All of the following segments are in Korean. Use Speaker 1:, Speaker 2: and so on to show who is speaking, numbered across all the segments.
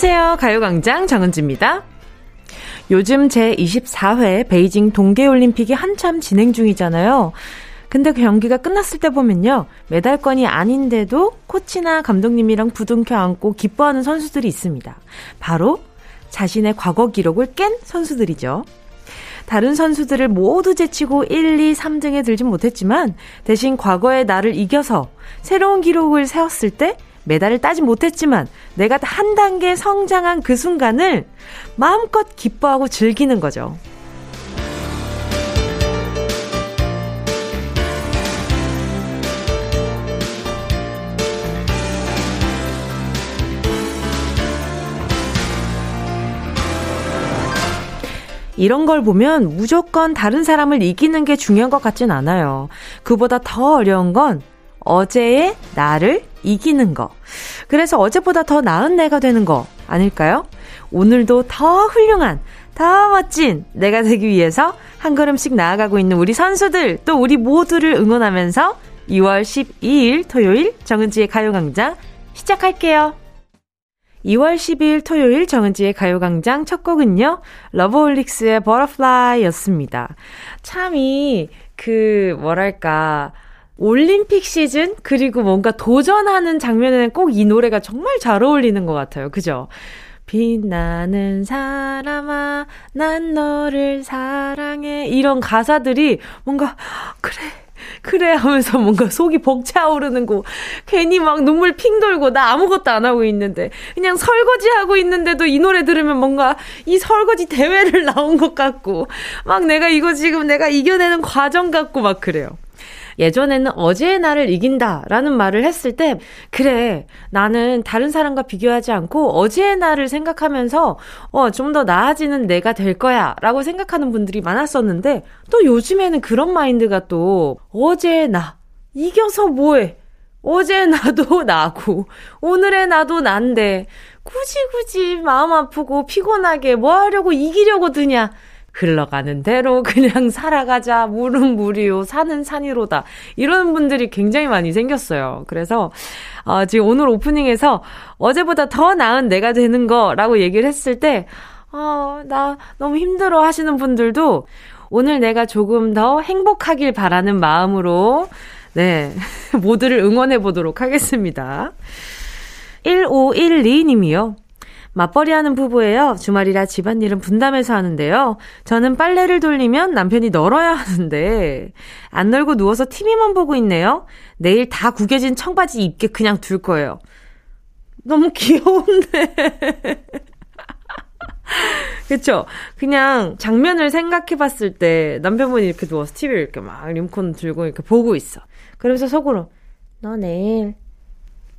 Speaker 1: 안녕하세요. 가요광장 정은지입니다. 요즘 제24회 베이징 동계올림픽이 한참 진행 중이잖아요. 근데 그 경기가 끝났을 때 보면요. 메달권이 아닌데도 코치나 감독님이랑 부둥켜 안고 기뻐하는 선수들이 있습니다. 바로 자신의 과거 기록을 깬 선수들이죠. 다른 선수들을 모두 제치고 1, 2, 3등에 들진 못했지만 대신 과거의 나를 이겨서 새로운 기록을 세웠을 때 메달을 따지 못했지만 내가 한 단계 성장한 그 순간을 마음껏 기뻐하고 즐기는 거죠. 이런 걸 보면 무조건 다른 사람을 이기는 게 중요한 것 같진 않아요. 그보다 더 어려운 건 어제의 나를 이기는 거. 그래서 어제보다 더 나은 내가 되는 거 아닐까요? 오늘도 더 훌륭한, 더 멋진 내가 되기 위해서 한 걸음씩 나아가고 있는 우리 선수들, 또 우리 모두를 응원하면서 2월 12일 토요일 정은지의 가요광장 시작할게요. 2월 12일 토요일 정은지의 가요광장 첫 곡은요, 러브홀릭스의 Butterfly 였습니다. 참이, 그, 뭐랄까, 올림픽 시즌 그리고 뭔가 도전하는 장면에는 꼭 이 노래가 정말 잘 어울리는 것 같아요. 그죠? 빛나는 사람아, 난 너를 사랑해. 이런 가사들이 뭔가, 그래, 그래 하면서 뭔가 속이 벅차오르는 거 괜히 막 눈물 핑 돌고 나 아무것도 안 하고 있는데 그냥 설거지 하고 있는데도 이 노래 들으면 뭔가 이 설거지 대회를 나온 것 같고 막 내가 이거 지금 내가 이겨내는 과정 같고 막 그래요. 예전에는 어제의 나를 이긴다라는 말을 했을 때, 그래, 나는 다른 사람과 비교하지 않고 어제의 나를 생각하면서, 어, 좀 더 나아지는 내가 될 거야 라고 생각하는 분들이 많았었는데, 또 요즘에는 그런 마인드가 또, 어제의 나, 이겨서 뭐해? 어제 나도 나고, 오늘의 나도 난데, 굳이 굳이 마음 아프고 피곤하게 뭐 하려고 이기려고 드냐? 흘러가는 대로 그냥 살아가자. 물은 물이요. 산은 산이로다. 이런 분들이 굉장히 많이 생겼어요. 그래서, 어, 지금 오늘 오프닝에서 어제보다 더 나은 내가 되는 거라고 얘기를 했을 때, 어, 나 너무 힘들어 하시는 분들도 오늘 내가 조금 더 행복하길 바라는 마음으로, 네, 모두를 응원해 보도록 하겠습니다. 1512님이요. 맞벌이 하는 부부예요. 주말이라 집안일은 분담해서 하는데요. 저는 빨래를 돌리면 남편이 널어야 하는데 안 널고 누워서 TV만 보고 있네요. 내일 다 구겨진 청바지 입게 그냥 둘 거예요. 너무 귀여운데. 그쵸? 그냥 장면을 생각해 봤을 때 남편분이 이렇게 누워서 TV를 이렇게 막 리모컨 들고 이렇게 보고 있어. 그러면서 속으로 너 내일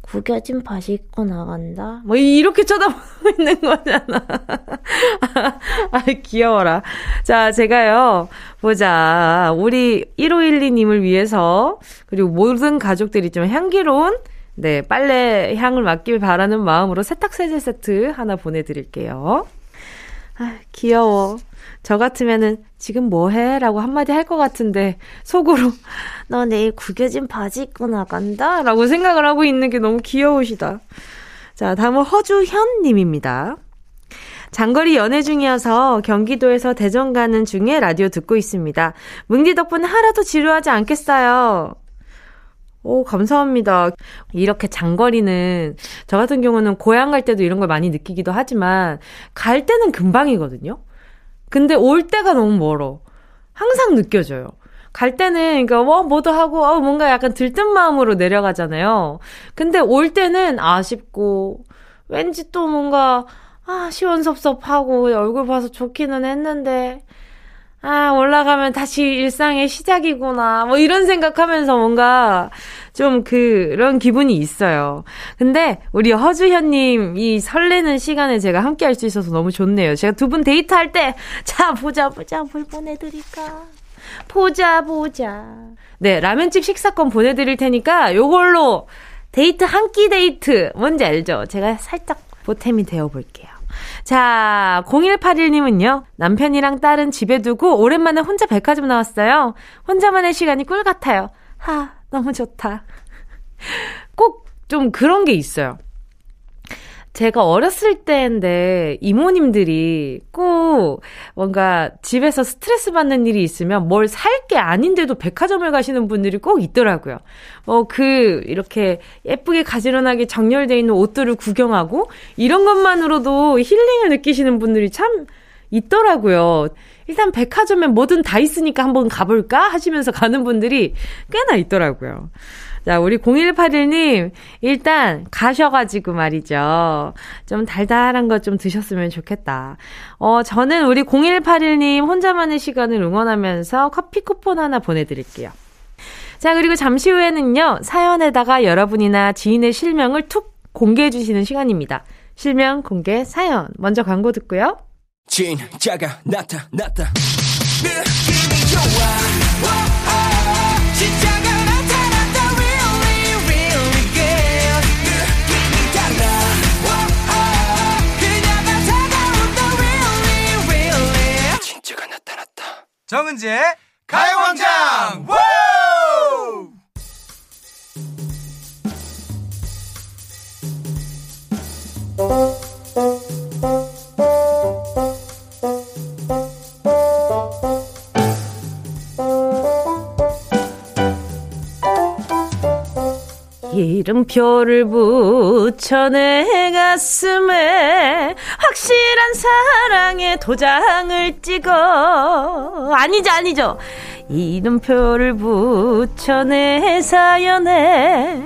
Speaker 1: 구겨진 바지 입고 나간다? 뭐, 이렇게 쳐다보고 있는 거잖아. 아, 귀여워라. 자, 제가요, 보자. 우리 1512님을 위해서, 그리고 모든 가족들이 좀 향기로운, 네, 빨래 향을 맡길 바라는 마음으로 세탁세제 세트 하나 보내드릴게요. 아, 귀여워. 저 같으면은 지금 뭐 해? 라고 한마디 할 것 같은데 속으로 너 내일 구겨진 바지 입고 나간다? 라고 생각을 하고 있는 게 너무 귀여우시다. 자, 다음은 허주현 님입니다. 장거리 연애 중이어서 경기도에서 대전 가는 중에 라디오 듣고 있습니다. 뭉디 덕분에 하나도 지루하지 않겠어요. 오, 감사합니다. 이렇게 장거리는, 저 같은 경우는 고향 갈 때도 이런 걸 많이 느끼기도 하지만, 갈 때는 금방이거든요? 근데 올 때가 너무 멀어. 항상 느껴져요. 갈 때는, 그니까, 뭐, 뭐도 하고, 어, 뭔가 약간 들뜬 마음으로 내려가잖아요. 근데 올 때는 아쉽고, 왠지 또 뭔가, 아, 시원섭섭하고, 얼굴 봐서 좋기는 했는데, 아, 올라가면 다시 일상의 시작이구나. 뭐 이런 생각하면서 뭔가 좀 그런 기분이 있어요. 근데 우리 허주현님 이 설레는 시간에 제가 함께 할 수 있어서 너무 좋네요. 제가 두 분 데이트할 때, 자, 보자, 보자, 뭘 보내드릴까? 보자, 보자. 네, 라면집 식사권 보내드릴 테니까 요걸로 데이트 한 끼 데이트. 뭔지 알죠? 제가 살짝 보탬이 되어볼게요. 자, 0181님은요, 남편이랑 딸은 집에 두고 오랜만에 혼자 백화점 나왔어요. 혼자만의 시간이 꿀 같아요. 하, 너무 좋다. 꼭 좀 그런 게 있어요. 제가 어렸을 때인데 이모님들이 꼭 뭔가 집에서 스트레스 받는 일이 있으면 뭘 살 게 아닌데도 백화점을 가시는 분들이 꼭 있더라고요. 어, 그, 이렇게 예쁘게 가지런하게 정렬되어 있는 옷들을 구경하고 이런 것만으로도 힐링을 느끼시는 분들이 참 있더라고요. 일단 백화점에 뭐든 다 있으니까 한번 가볼까? 하시면서 가는 분들이 꽤나 있더라고요. 자, 우리 0181님, 일단 가셔가지고 말이죠. 좀 달달한 것 좀 드셨으면 좋겠다. 어, 저는 우리 0181님 혼자만의 시간을 응원하면서 커피 쿠폰 하나 보내드릴게요. 자, 그리고 잠시 후에는요, 사연에다가 여러분이나 지인의 실명을 툭 공개해주시는 시간입니다. 실명 공개 사연. 먼저 광고 듣고요. 진짜가 나타났다. 느낌이 좋아.
Speaker 2: 정은지의 가요광장
Speaker 1: 이름표를 붙여 내 가슴에 확실한 사랑의 도장을 찍어. 아니죠 아니죠. 이름표를 붙여 내 사연에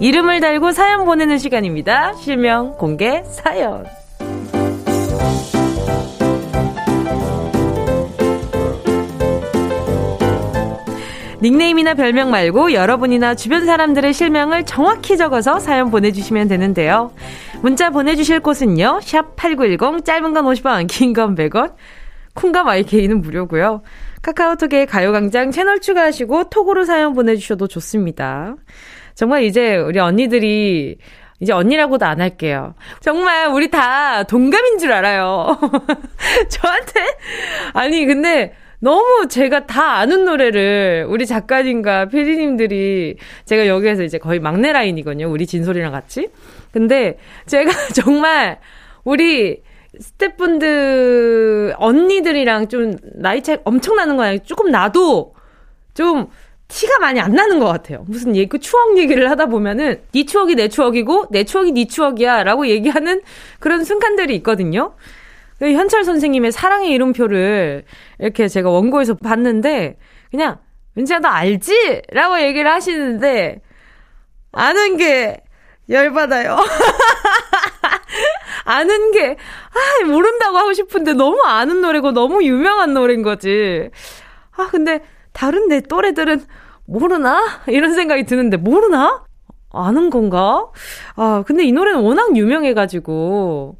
Speaker 1: 이름을 달고 사연 보내는 시간입니다. 실명 공개 사연 닉네임이나 별명 말고 여러분이나 주변 사람들의 실명을 정확히 적어서 사연 보내주시면 되는데요. 문자 보내주실 곳은요. 샵 8910 짧은 건 50원 긴 건 100원 콩과 마이케이는 무료고요. 카카오톡에 가요광장 채널 추가하시고 톡으로 사연 보내주셔도 좋습니다. 정말 이제 우리 언니들이 이제 언니라고도 안 할게요. 정말 우리 다 동갑인 줄 알아요. 저한테 아니 근데 너무 제가 다 아는 노래를 우리 작가님과 피디님들이 제가 여기에서 이제 거의 막내 라인이거든요. 우리 진솔이랑 같이. 근데 제가 정말 우리 스태프분들 언니들이랑 좀 나이 차이 엄청 나는 거 아니에요? 조금 나도 좀 티가 많이 안 나는 것 같아요. 무슨 얘기, 그 추억 얘기를 하다 보면은, 네 추억이 내 추억이고, 내 추억이 네 추억이야. 라고 얘기하는 그런 순간들이 있거든요. 그 현철 선생님의 사랑의 이름표를 이렇게 제가 원고에서 봤는데 그냥 은지야 너 알지? 라고 얘기를 하시는데 아는 게 열받아요. 아는 게, 아, 모른다고 하고 싶은데 너무 아는 노래고 너무 유명한 노래인 거지. 아, 근데 다른 내 또래들은 모르나? 이런 생각이 드는데 모르나? 아는 건가? 아, 근데 이 노래는 워낙 유명해가지고.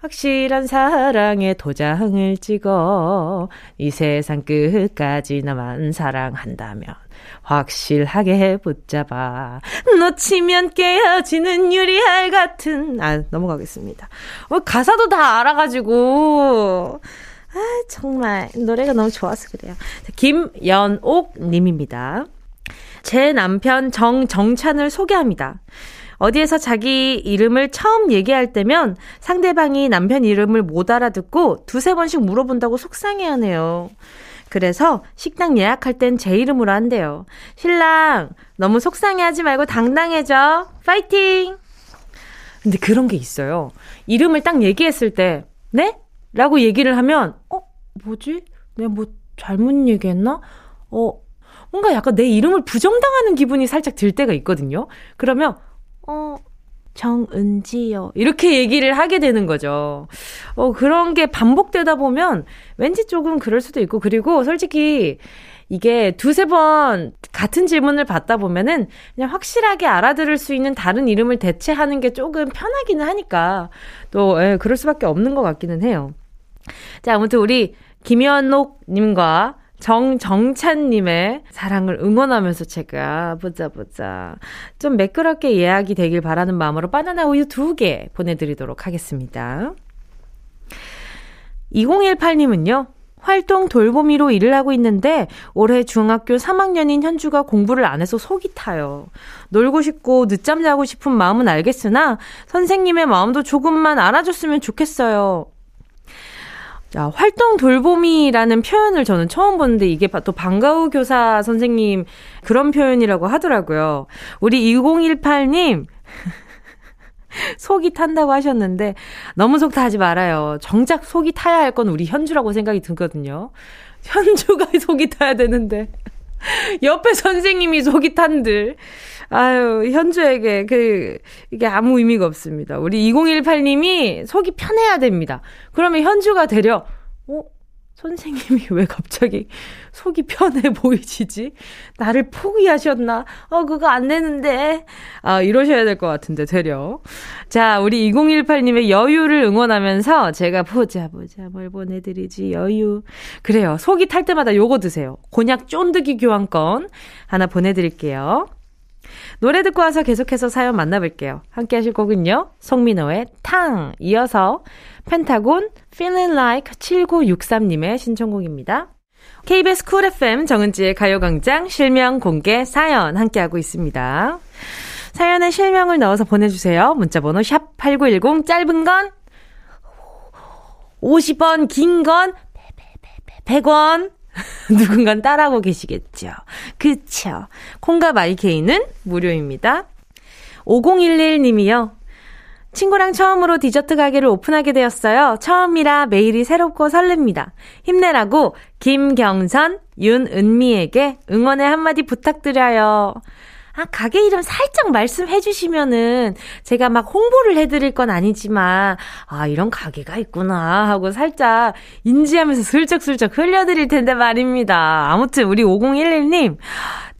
Speaker 1: 확실한 사랑의 도장을 찍어 이 세상 끝까지 나만 사랑한다면 확실하게 붙잡아 놓치면 깨어지는 유리알 같은 아 넘어가겠습니다. 어, 가사도 다 알아가지고 아 정말 노래가 너무 좋아서 그래요. 김연옥 님입니다. 제 남편 정정찬을 소개합니다. 어디에서 자기 이름을 처음 얘기할 때면 상대방이 남편 이름을 못 알아듣고 두세 번씩 물어본다고 속상해 하네요. 그래서 식당 예약할 땐 제 이름으로 한대요. 신랑, 너무 속상해 하지 말고 당당해져. 파이팅! 근데 그런 게 있어요. 이름을 딱 얘기했을 때, 네? 라고 얘기를 하면, 어? 뭐지? 내가 뭐 잘못 얘기했나? 어, 뭔가 약간 내 이름을 부정당하는 기분이 살짝 들 때가 있거든요. 그러면, 어, 정은지요. 이렇게 얘기를 하게 되는 거죠. 어, 그런 게 반복되다 보면 왠지 조금 그럴 수도 있고, 그리고 솔직히 이게 두세 번 같은 질문을 받다 보면은 그냥 확실하게 알아들을 수 있는 다른 이름을 대체하는 게 조금 편하기는 하니까 또, 예, 그럴 수밖에 없는 것 같기는 해요. 자, 아무튼 우리 김현옥님과 정정찬님의 사랑을 응원하면서 제가 보자 보자 좀 매끄럽게 예약이 되길 바라는 마음으로 바나나 우유 두 개 보내드리도록 하겠습니다. 2018님은요. 활동 돌보미로 일을 하고 있는데 올해 중학교 3학년인 현주가 공부를 안 해서 속이 타요. 놀고 싶고 늦잠 자고 싶은 마음은 알겠으나 선생님의 마음도 조금만 알아줬으면 좋겠어요. 야, 활동 돌봄이라는 표현을 저는 처음 보는데 이게 또 방과후 교사 선생님 그런 표현이라고 하더라고요. 우리 2018님 속이 탄다고 하셨는데 너무 속 타지 말아요. 정작 속이 타야 할 건 우리 현주라고 생각이 들거든요. 현주가 속이 타야 되는데 옆에 선생님이 속이 탄들. 아유, 현주에게 그 이게 아무 의미가 없습니다. 우리 2018님이 속이 편해야 됩니다. 그러면 현주가 되려 어? 선생님이 왜 갑자기 속이 편해 보이시지? 나를 포기하셨나? 어, 그거 안 되는데. 아, 이러셔야 될 것 같은데, 되려. 자, 우리 2018님의 여유를 응원하면서 제가 보자, 보자, 뭘 보내드리지, 여유. 그래요. 속이 탈 때마다 요거 드세요. 곤약 쫀득이 교환권 하나 보내드릴게요. 노래 듣고 와서 계속해서 사연 만나볼게요. 함께 하실 곡은요. 송민호의 탕. 이어서 펜타곤 Feeling Like 7963님의 신청곡입니다. KBS 쿨 FM 정은지의 가요광장 실명 공개 사연 함께하고 있습니다. 사연에 실명을 넣어서 보내주세요. 문자번호 샵 8910 짧은 건 50원, 긴 건 100원. 누군간 따라하고 계시겠죠. 그쵸. 콩과 마이케이는 무료입니다. 5011님이요. 친구랑 처음으로 디저트 가게를 오픈하게 되었어요. 처음이라 매일이 새롭고 설렙니다. 힘내라고 김경선, 윤은미에게 응원의 한마디 부탁드려요. 아, 가게 이름 살짝 말씀해 주시면은 제가 막 홍보를 해 드릴 건 아니지만, 아, 이런 가게가 있구나 하고 살짝 인지하면서 슬쩍슬쩍 흘려 드릴 텐데 말입니다. 아무튼 우리 5011님,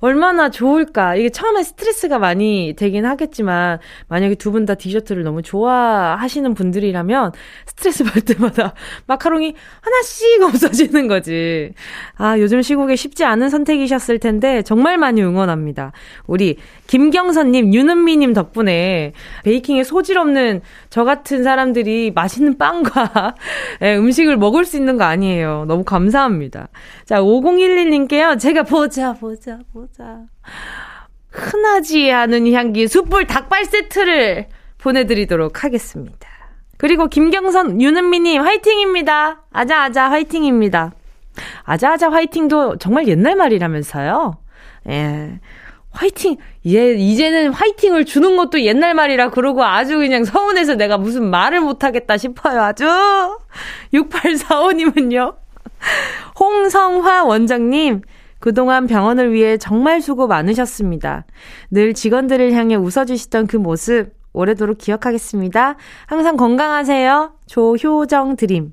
Speaker 1: 얼마나 좋을까. 이게 처음에 스트레스가 많이 되긴 하겠지만, 만약에 두 분 다 디저트를 너무 좋아하시는 분들이라면, 스트레스 받을 때마다 마카롱이 하나씩 없어지는 거지. 아, 요즘 시국에 쉽지 않은 선택이셨을 텐데, 정말 많이 응원합니다. 우리 김경선님, 윤은미님 덕분에 베이킹에 소질 없는 저 같은 사람들이 맛있는 빵과 예, 음식을 먹을 수 있는 거 아니에요. 너무 감사합니다. 자, 5011님께요. 제가 보자, 보자, 보자. 흔하지 않은 향기 숯불 닭발 세트를 보내드리도록 하겠습니다. 그리고 김경선, 윤은미님 화이팅입니다. 아자아자 화이팅입니다. 아자아자 화이팅도 정말 옛날 말이라면서요. 예. 화이팅! 예, 이제는 화이팅을 주는 것도 옛날 말이라 그러고 아주 그냥 서운해서 내가 무슨 말을 못하겠다 싶어요, 아주. 6845님은요. 홍성화 원장님, 그동안 병원을 위해 정말 수고 많으셨습니다. 늘 직원들을 향해 웃어주시던 그 모습, 오래도록 기억하겠습니다. 항상 건강하세요. 조효정 드림.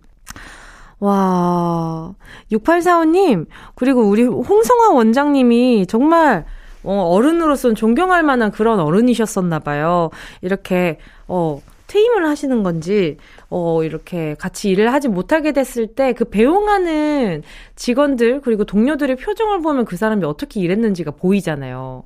Speaker 1: 와, 6845님, 그리고 우리 홍성화 원장님이 정말 어, 어른으로서는 존경할 만한 그런 어른이셨었나 봐요. 이렇게 어 퇴임을 하시는 건지 어 이렇게 같이 일을 하지 못하게 됐을 때 그 배웅하는 직원들 그리고 동료들의 표정을 보면 그 사람이 어떻게 일했는지가 보이잖아요.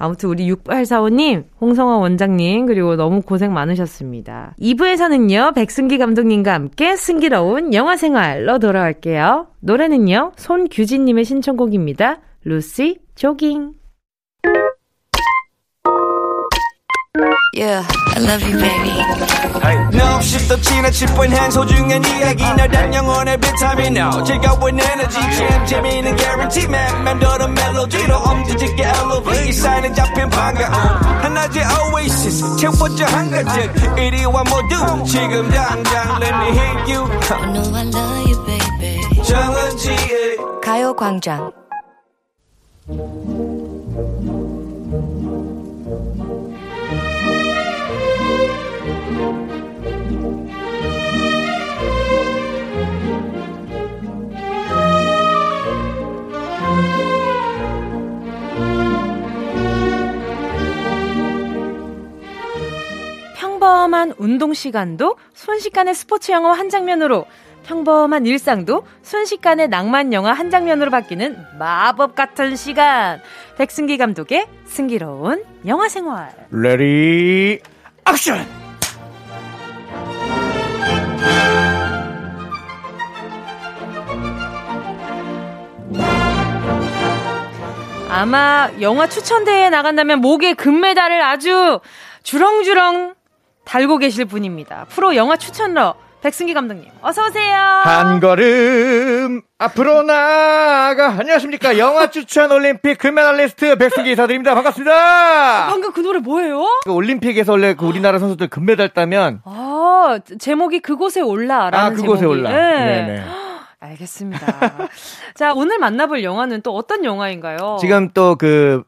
Speaker 1: 아무튼 우리 6845님, 홍성화 원장님, 그리고 너무 고생 많으셨습니다. 2부에서는요, 백승기 감독님과 함께 승기로운 영화 생활로 돌아갈게요. 노래는요, 손규진님의 신청곡입니다. 루시 조깅. Yeah, I love you, baby. No, 없이 또 지나칠 뻔한 소중한 이야기 너란 영혼의 비타민 now. 즐거운 에너지 참 재미있는 guarantee man. 맘대로 멜로디로 엄지짓게 elevate 사인은 잡힌 반가움 하나의 oasis 채워져 한가득 이리와 모두 지금 당장 let me hit you. I know I love you, baby. 정은지의 가요광장 평범한 운동 시간도 순식간에 스포츠 영화 한 장면으로 평범한 일상도 순식간에 낭만 영화 한 장면으로 바뀌는 마법 같은 시간. 백승기 감독의 승기로운 영화 생활.
Speaker 2: Ready action!
Speaker 3: 아마 영화 추천대회에 나간다면 목에 금메달을 아주 주렁주렁 달고 계실 분입니다. 프로 영화 추천러 백승기 감독님, 어서 오세요.
Speaker 2: 한 걸음 앞으로 나가. 안녕하십니까? 영화 추천 올림픽 금메달리스트 백승기 이사드립니다. 반갑습니다.
Speaker 3: 방금 그 노래 뭐예요?
Speaker 2: 그 올림픽에서 원래 그 우리나라 선수들 금메달 따면
Speaker 3: 아 제목이 그곳에 올라라는
Speaker 2: 아 그곳에
Speaker 3: 제목이.
Speaker 2: 올라.
Speaker 3: 네.
Speaker 2: 네네.
Speaker 3: 알겠습니다. 자 오늘 만나볼 영화는 또 어떤 영화인가요?
Speaker 2: 지금 또 그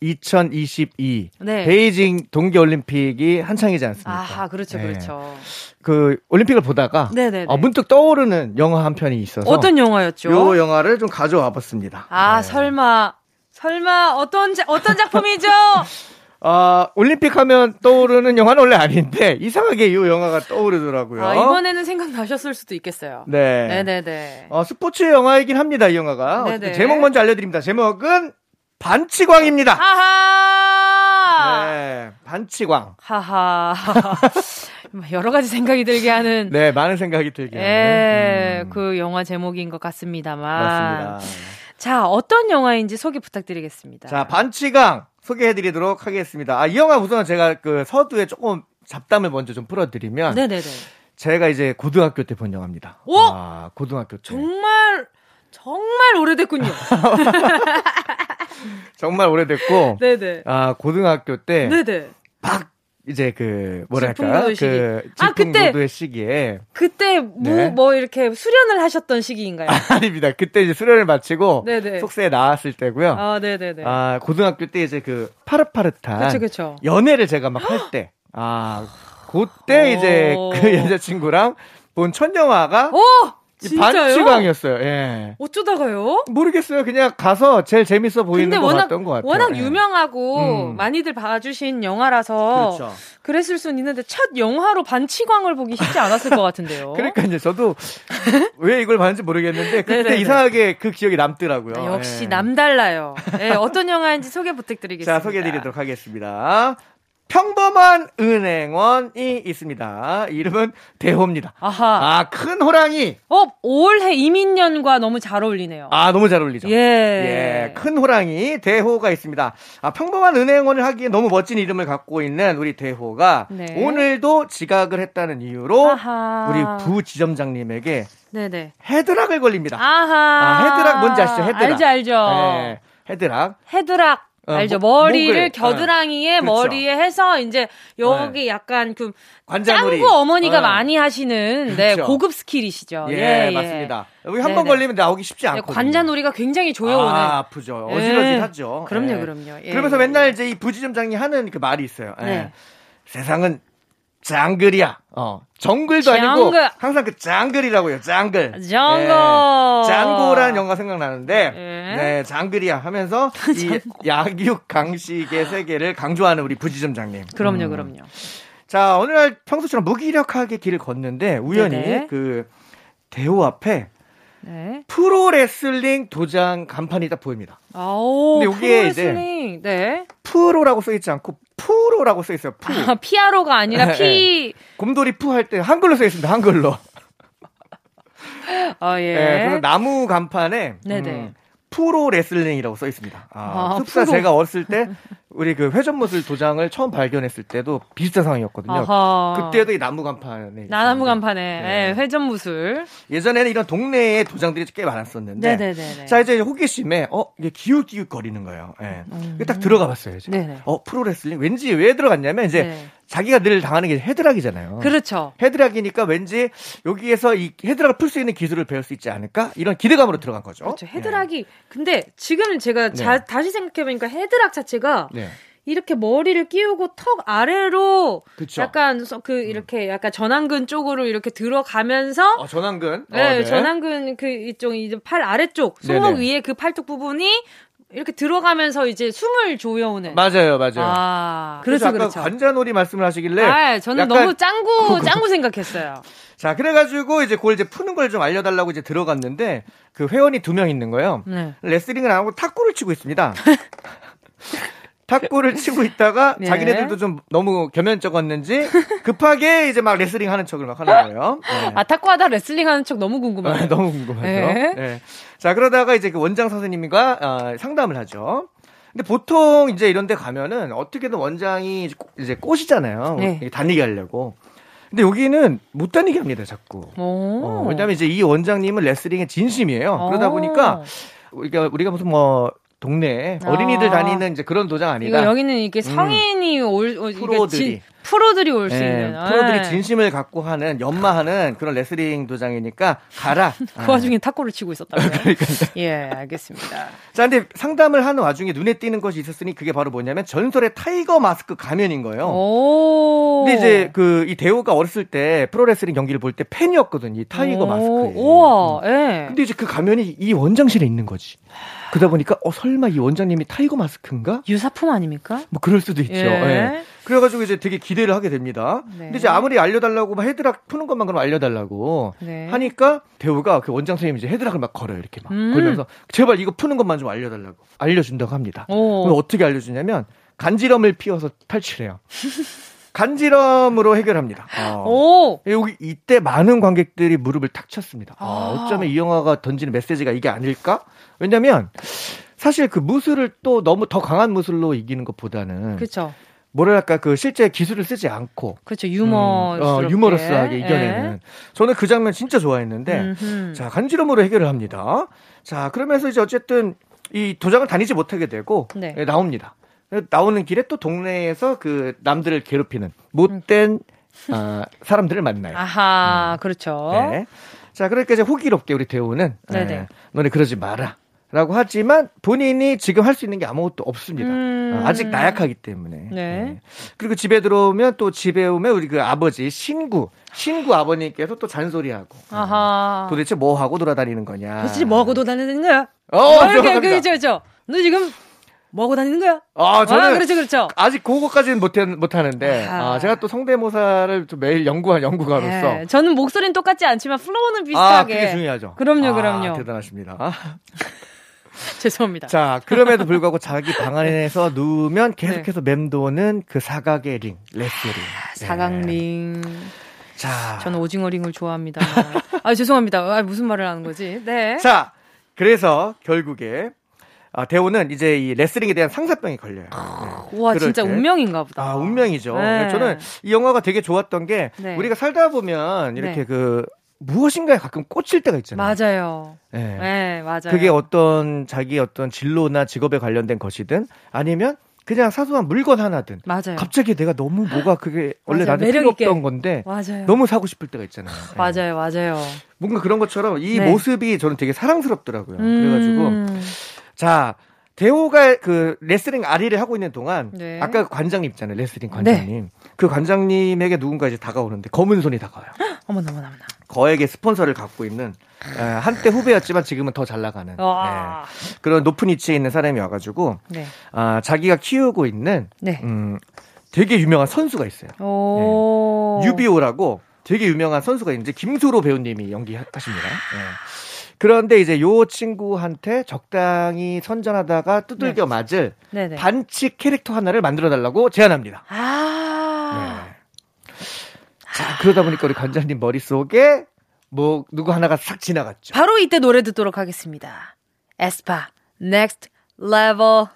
Speaker 2: 2022
Speaker 3: 네.
Speaker 2: 베이징 동계 올림픽이 한창이지 않습니까?
Speaker 3: 아하 그렇죠
Speaker 2: 네.
Speaker 3: 그렇죠.
Speaker 2: 그 올림픽을 보다가
Speaker 3: 네네네.
Speaker 2: 어, 문득 떠오르는 영화 한 편이 있어서
Speaker 3: 어떤 영화였죠?
Speaker 2: 요 영화를 좀 가져와 봤습니다.
Speaker 3: 아
Speaker 2: 네.
Speaker 3: 설마 설마 어떤 자, 어떤 작품이죠?
Speaker 2: 아, 올림픽 하면 떠오르는 영화는 원래 아닌데 이상하게 이 영화가 떠오르더라고요.
Speaker 3: 아, 이번에는 생각나셨을 수도 있겠어요.
Speaker 2: 네.
Speaker 3: 네 네 네.
Speaker 2: 어, 스포츠 영화이긴 합니다, 이 영화가. 제목 먼저 알려 드립니다. 제목은 반치광입니다.
Speaker 3: 하하!
Speaker 2: 네, 반치광.
Speaker 3: 하하. 여러 가지 생각이 들게 하는.
Speaker 2: 네, 많은 생각이 들게
Speaker 3: 예,
Speaker 2: 하는. 음,
Speaker 3: 그 영화 제목인 것 같습니다만.
Speaker 2: 맞습니다.
Speaker 3: 자, 어떤 영화인지 소개 부탁드리겠습니다.
Speaker 2: 자, 반치광 소개해드리도록 하겠습니다. 아, 이 영화 우선 제가 그 서두에 조금 잡담을 먼저 좀 풀어드리면.
Speaker 3: 네네네.
Speaker 2: 제가 이제 고등학교 때 본 영화입니다.
Speaker 3: 오!
Speaker 2: 아, 고등학교 때.
Speaker 3: 정말, 정말 오래됐군요.
Speaker 2: 정말 오래됐고.
Speaker 3: 네네.
Speaker 2: 아, 고등학교 때.
Speaker 3: 네네.
Speaker 2: 막 이제 그 뭐랄까
Speaker 3: 질풍노도의 시기.
Speaker 2: 그
Speaker 3: 아, 그때-
Speaker 2: 시기에
Speaker 3: 그때 무,
Speaker 2: 네.
Speaker 3: 뭐 이렇게 수련을 하셨던 시기인가요?
Speaker 2: 아닙니다. 그때 이제 수련을 마치고
Speaker 3: 네네.
Speaker 2: 속세에 나왔을 때고요.
Speaker 3: 아, 네네네.
Speaker 2: 아 고등학교 때 이제 그 파릇파릇한
Speaker 3: 그쵸, 그쵸.
Speaker 2: 연애를 제가 막 할 때, 아 그때
Speaker 3: 오.
Speaker 2: 이제 그 여자친구랑 본 첫 영화가
Speaker 3: 오!
Speaker 2: 반치광이었어요. 예.
Speaker 3: 어쩌다가요?
Speaker 2: 모르겠어요. 그냥 가서 제일 재밌어 보이는
Speaker 3: 근데
Speaker 2: 것
Speaker 3: 워낙,
Speaker 2: 같던 것 같아요.
Speaker 3: 워낙
Speaker 2: 예.
Speaker 3: 유명하고
Speaker 2: 음.
Speaker 3: 많이들 봐주신 영화라서
Speaker 2: 그렇죠.
Speaker 3: 그랬을 수는 있는데 첫 영화로 반치광을 보기 쉽지 않았을 것 같은데요.
Speaker 2: 그러니까 이제 저도 왜 이걸 봤는지 모르겠는데 그때
Speaker 3: 네네네.
Speaker 2: 이상하게 그 기억이 남더라고요.
Speaker 3: 아, 역시
Speaker 2: 예.
Speaker 3: 남달라요. 예, 어떤 영화인지 소개 부탁드리겠습니다.
Speaker 2: 자, 소개해드리도록 하겠습니다. 평범한 은행원이 있습니다. 이름은 대호입니다.
Speaker 3: 아하.
Speaker 2: 아, 큰 호랑이.
Speaker 3: 어, 올해 임인년과 너무 잘 어울리네요.
Speaker 2: 아, 너무 잘 어울리죠.
Speaker 3: 예.
Speaker 2: 예, 큰 호랑이 대호가 있습니다. 아, 평범한 은행원을 하기에 너무 멋진 이름을 갖고 있는 우리 대호가
Speaker 3: 네.
Speaker 2: 오늘도 지각을 했다는 이유로
Speaker 3: 아하.
Speaker 2: 우리 부지점장님에게
Speaker 3: 네네.
Speaker 2: 헤드락을 걸립니다.
Speaker 3: 아하.
Speaker 2: 아, 헤드락 뭔지 아시죠? 헤드락.
Speaker 3: 알죠, 알죠.
Speaker 2: 네, 헤드락.
Speaker 3: 헤드락.
Speaker 2: 어,
Speaker 3: 알죠.
Speaker 2: 목-
Speaker 3: 머리를
Speaker 2: 목을,
Speaker 3: 겨드랑이에
Speaker 2: 어, 그렇죠.
Speaker 3: 머리에 해서 이제 여기 약간 그
Speaker 2: 관자놀이.
Speaker 3: 짱구 어머니가
Speaker 2: 어.
Speaker 3: 많이 하시는 네,
Speaker 2: 그렇죠.
Speaker 3: 고급 스킬이시죠.
Speaker 2: 예, 맞습니다. 여기 한 번. 걸리면 나오기 쉽지
Speaker 3: 네,
Speaker 2: 않거든요.
Speaker 3: 관자놀이가 굉장히 조여오는.
Speaker 2: 아, 아프죠.
Speaker 3: 예.
Speaker 2: 어질어질하죠.
Speaker 3: 그럼요,
Speaker 2: 예.
Speaker 3: 그럼요. 예.
Speaker 2: 그러면서 맨날 이제 이 부지점장이 하는 그 말이 있어요. 예.
Speaker 3: 네.
Speaker 2: 세상은 짱글이야. 어. 정글도 아니고
Speaker 3: 짱글.
Speaker 2: 항상 그 짱글이라고요. 짱글.
Speaker 3: 짱글.
Speaker 2: 예. 장고라는 영화 생각나는데
Speaker 3: 예.
Speaker 2: 네, 짱글이야 하면서 이 약육 강식의 세계를 강조하는 우리 부지점장님.
Speaker 3: 그럼요,
Speaker 2: 음.
Speaker 3: 그럼요.
Speaker 2: 자, 어느 날 평소처럼 무기력하게 길을 걷는데 우연히
Speaker 3: 네네.
Speaker 2: 그 대호 앞에
Speaker 3: 네.
Speaker 2: 프로레슬링 도장 간판이 딱 보입니다.
Speaker 3: 아오,
Speaker 2: 근데 여기에 이제
Speaker 3: 프로레슬링. 네.
Speaker 2: 프로라고 써 있지 않고 푸로라고 써 있어요. 푸.
Speaker 3: 아, 피아로가 아니라
Speaker 2: 네,
Speaker 3: 피.
Speaker 2: 곰돌이 푸 할 때 한글로 써 있습니다. 한글로.
Speaker 3: 아, 예.
Speaker 2: 네, 그래서 나무 간판에
Speaker 3: 네네.
Speaker 2: 음, 푸로 레슬링이라고 써 있습니다. 아,
Speaker 3: 아,
Speaker 2: 흡사
Speaker 3: 푸로.
Speaker 2: 제가 어렸을 때 우리 그 회전무술 도장을 처음 발견했을 때도 비슷한 상황이었거든요.
Speaker 3: 아하.
Speaker 2: 그때도 이 나무 간판에 있었는데.
Speaker 3: 간판에
Speaker 2: 네.
Speaker 3: 예, 회전무술.
Speaker 2: 예전에는 이런 동네에 도장들이 꽤 많았었는데
Speaker 3: 네네네네.
Speaker 2: 자 이제 호기심에 어 이게 기웃기웃 거리는 거예요. 예.
Speaker 3: 음.
Speaker 2: 딱 들어가 봤어요. 이제.
Speaker 3: 네네.
Speaker 2: 어 프로 레슬링 왠지 왜 들어갔냐면 이제
Speaker 3: 네.
Speaker 2: 자기가 늘 당하는 게 헤드락이잖아요.
Speaker 3: 그렇죠.
Speaker 2: 헤드락이니까 왠지 여기에서 이 헤드락을 풀 수 있는 기술을 배울 수 있지 않을까 이런 기대감으로 들어간 거죠.
Speaker 3: 그렇죠. 헤드락이 근데 지금 제가 자-
Speaker 2: 네.
Speaker 3: 다시 생각해 보니까 헤드락 자체가
Speaker 2: 네.
Speaker 3: 이렇게 머리를 끼우고 턱 아래로
Speaker 2: 그쵸.
Speaker 3: 약간 서- 그 이렇게 약간 전완근 쪽으로 이렇게 들어가면서
Speaker 2: 어, 전완근. 어,
Speaker 3: 네, 전완근 그 이쪽 이제 팔 아래쪽 손목
Speaker 2: 네네.
Speaker 3: 위에 그 팔뚝 부분이 이렇게 들어가면서 이제 숨을 조여오는
Speaker 2: 맞아요, 맞아요.
Speaker 3: 아,
Speaker 2: 그래서
Speaker 3: 그래서 그렇죠.
Speaker 2: 관자놀이 말씀을 하시길래
Speaker 3: 아, 저는
Speaker 2: 약간-
Speaker 3: 너무 짱구 짱구 생각했어요.
Speaker 2: 자 그래가지고 이제 그걸 이제 푸는 걸 좀 알려달라고 이제 들어갔는데 그 회원이 두 명 있는 거예요.
Speaker 3: 네.
Speaker 2: 레슬링은 안 하고 탁구를 치고 있습니다. 탁구를 치고 있다가
Speaker 3: 네.
Speaker 2: 자기네들도 좀 너무 겸연쩍었는지 급하게 이제 막 레슬링 하는 척을 막 하는 거예요. 네.
Speaker 3: 아, 탁구하다 레슬링 하는 척 너무 궁금해요.
Speaker 2: 아, 너무 궁금하죠.
Speaker 3: 네.
Speaker 2: 네. 자, 그러다가 이제 그 원장 선생님과 어, 상담을 하죠. 근데 보통 이제 이런 데 가면은 어떻게든 원장이 이제 꼬시잖아요. 네. 다니게 하려고. 근데 여기는 못 다니게 합니다, 자꾸. 어, 왜냐면 이제 이 원장님은 레슬링에 진심이에요. 그러다 보니까 우리가 우리가 무슨 뭐 동네 어린이들 아. 다니는 이제 그런 도장 아니라
Speaker 3: 여기는 이렇게 성인이 음. 올 어, 프로들이 프로들이 올수 네, 있는
Speaker 2: 프로들이 아. 진심을 갖고 하는 연마하는 그런 레슬링 도장이니까 가라.
Speaker 3: 그 와중에 탁구를 치고 있었다고요. 예, 알겠습니다.
Speaker 2: 자, 근데 상담을 하는 와중에 눈에 띄는 것이 있었으니 그게 바로 뭐냐면 전설의 타이거 마스크 가면인 거예요. 오. 근데 이제 그 이 대호가 어렸을 때 프로레슬링 경기를 볼 때 팬이었거든. 이 타이거 마스크.
Speaker 3: 우와. 예.
Speaker 2: 근데 이제 그 가면이 이 원장실에 있는 거지. 그러다 보니까 어 설마 이 원장님이 타이거 마스크인가?
Speaker 3: 유사품 아닙니까?
Speaker 2: 뭐 그럴 수도 있죠. 예. 예. 그래가지고 이제 되게 기대를 하게 됩니다. 네. 근데 이제 아무리 알려달라고 막 헤드락 푸는 것만 그럼 알려달라고 네. 하니까 배우가 그 원장 선생님이 이제 헤드락을 막 걸어요 이렇게 막 음. 걸면서 제발 이거 푸는 것만 좀 알려달라고 알려준다고 합니다. 그럼 어떻게 알려주냐면 간지럼을 피워서 탈출해요. 간지럼으로 해결합니다. 어. 오. 여기 이때 많은 관객들이 무릎을 탁 쳤습니다. 아. 어, 어쩌면 이 영화가 던지는 메시지가 이게 아닐까? 왜냐면 사실 그 무술을 또 너무 더 강한 무술로 이기는 것보다는
Speaker 3: 그렇죠.
Speaker 2: 뭐랄까 그 실제 기술을 쓰지 않고
Speaker 3: 그렇죠 유머
Speaker 2: 음, 어, 유머러스하게 이겨내는 예. 저는 그 장면 진짜 좋아했는데 음흠. 자 간지럼으로 해결을 합니다. 자 그러면서 이제 어쨌든 이 도장을 다니지 못하게 되고 네. 예, 나옵니다. 나오는 길에 또 동네에서 그 남들을 괴롭히는 못된 어, 사람들을 만나요.
Speaker 3: 아하 음. 그렇죠. 네.
Speaker 2: 자 그러니까 이제 호기롭게 우리 대우는 네, 너네 그러지 마라. 라고 하지만 본인이 지금 할 수 있는 게 아무것도 없습니다. 음... 어, 아직 나약하기 때문에. 네. 네. 그리고 집에 들어오면 또 집에 오면 우리 그 아버지 신구 신구 아버님께서 또 잔소리하고. 아하. 도대체 뭐 하고 돌아다니는 거냐.
Speaker 3: 도대체 뭐 하고 돌아다니는 거야? 어, 이렇게 그죠 그죠. 너 지금 뭐 하고 다니는 거야?
Speaker 2: 아, 저는
Speaker 3: 아, 그렇죠, 그렇죠.
Speaker 2: 아직 그거까지는 못, 못 하는데, 아. 아, 제가 또 성대모사를 좀 매일 연구한 연구가로서. 네,
Speaker 3: 저는 목소리는 똑같지 않지만 flow는 비슷하게. 아,
Speaker 2: 그게 중요하죠.
Speaker 3: 그럼요, 그럼요.
Speaker 2: 아, 대단하십니다.
Speaker 3: 죄송합니다.
Speaker 2: 자, 그럼에도 불구하고 자기 방 안에서 누우면 계속해서 네. 맴도는 그 사각의 링, 레스링. 아,
Speaker 3: 사각링. 네. 자. 저는 오징어 링을 좋아합니다. 아, 죄송합니다. 아, 무슨 말을 하는 거지? 네.
Speaker 2: 자, 그래서 결국에 아, 대호는 이제 이 레슬링에 대한 상사병이 걸려요.
Speaker 3: 네. 와, 진짜 때. 운명인가 보다.
Speaker 2: 아, 운명이죠. 네. 저는 이 영화가 되게 좋았던 게 네. 우리가 살다 보면 이렇게 네. 그 무엇인가에 가끔 꽂힐 때가 있잖아요.
Speaker 3: 맞아요. 네. 네, 맞아요.
Speaker 2: 그게 어떤 자기 어떤 진로나 직업에 관련된 것이든 아니면 그냥 사소한 물건 하나든
Speaker 3: 맞아요.
Speaker 2: 갑자기 내가 너무 뭐가 그게 원래 나한테 필요 없던 건데 맞아요. 너무 사고 싶을 때가 있잖아요. 네.
Speaker 3: 맞아요, 맞아요.
Speaker 2: 뭔가 그런 것처럼 이 네. 모습이 저는 되게 사랑스럽더라고요. 음... 그래가지고 자 대호가 그 레슬링 아리를 하고 있는 동안 네. 아까 그 관장님 있잖아요 레슬링 관장님 네. 그 관장님에게 누군가 이제 다가오는데 검은 손이 다가와요.
Speaker 3: 어머나 어머나 어머나.
Speaker 2: 거액의 스폰서를 갖고 있는 에, 한때 후배였지만 지금은 더 잘 나가는 네. 그런 높은 위치에 있는 사람이 와가지고 네. 아, 자기가 키우고 있는 네. 음, 되게 유명한 선수가 있어요. 네. 유비오라고 되게 유명한 선수가 있는데 김수로 배우님이 연기하십니다. 네. 그런데 이제 요 친구한테 적당히 선전하다가 두들겨 네. 맞을 네네. 반칙 캐릭터 하나를 만들어 달라고 제안합니다. 아. 네. 자, 그러다 보니까 우리 관장님 머릿속에 뭐 누구 하나가 싹 지나갔죠.
Speaker 3: 바로 이때 노래 듣도록 하겠습니다. 에스파 Next Level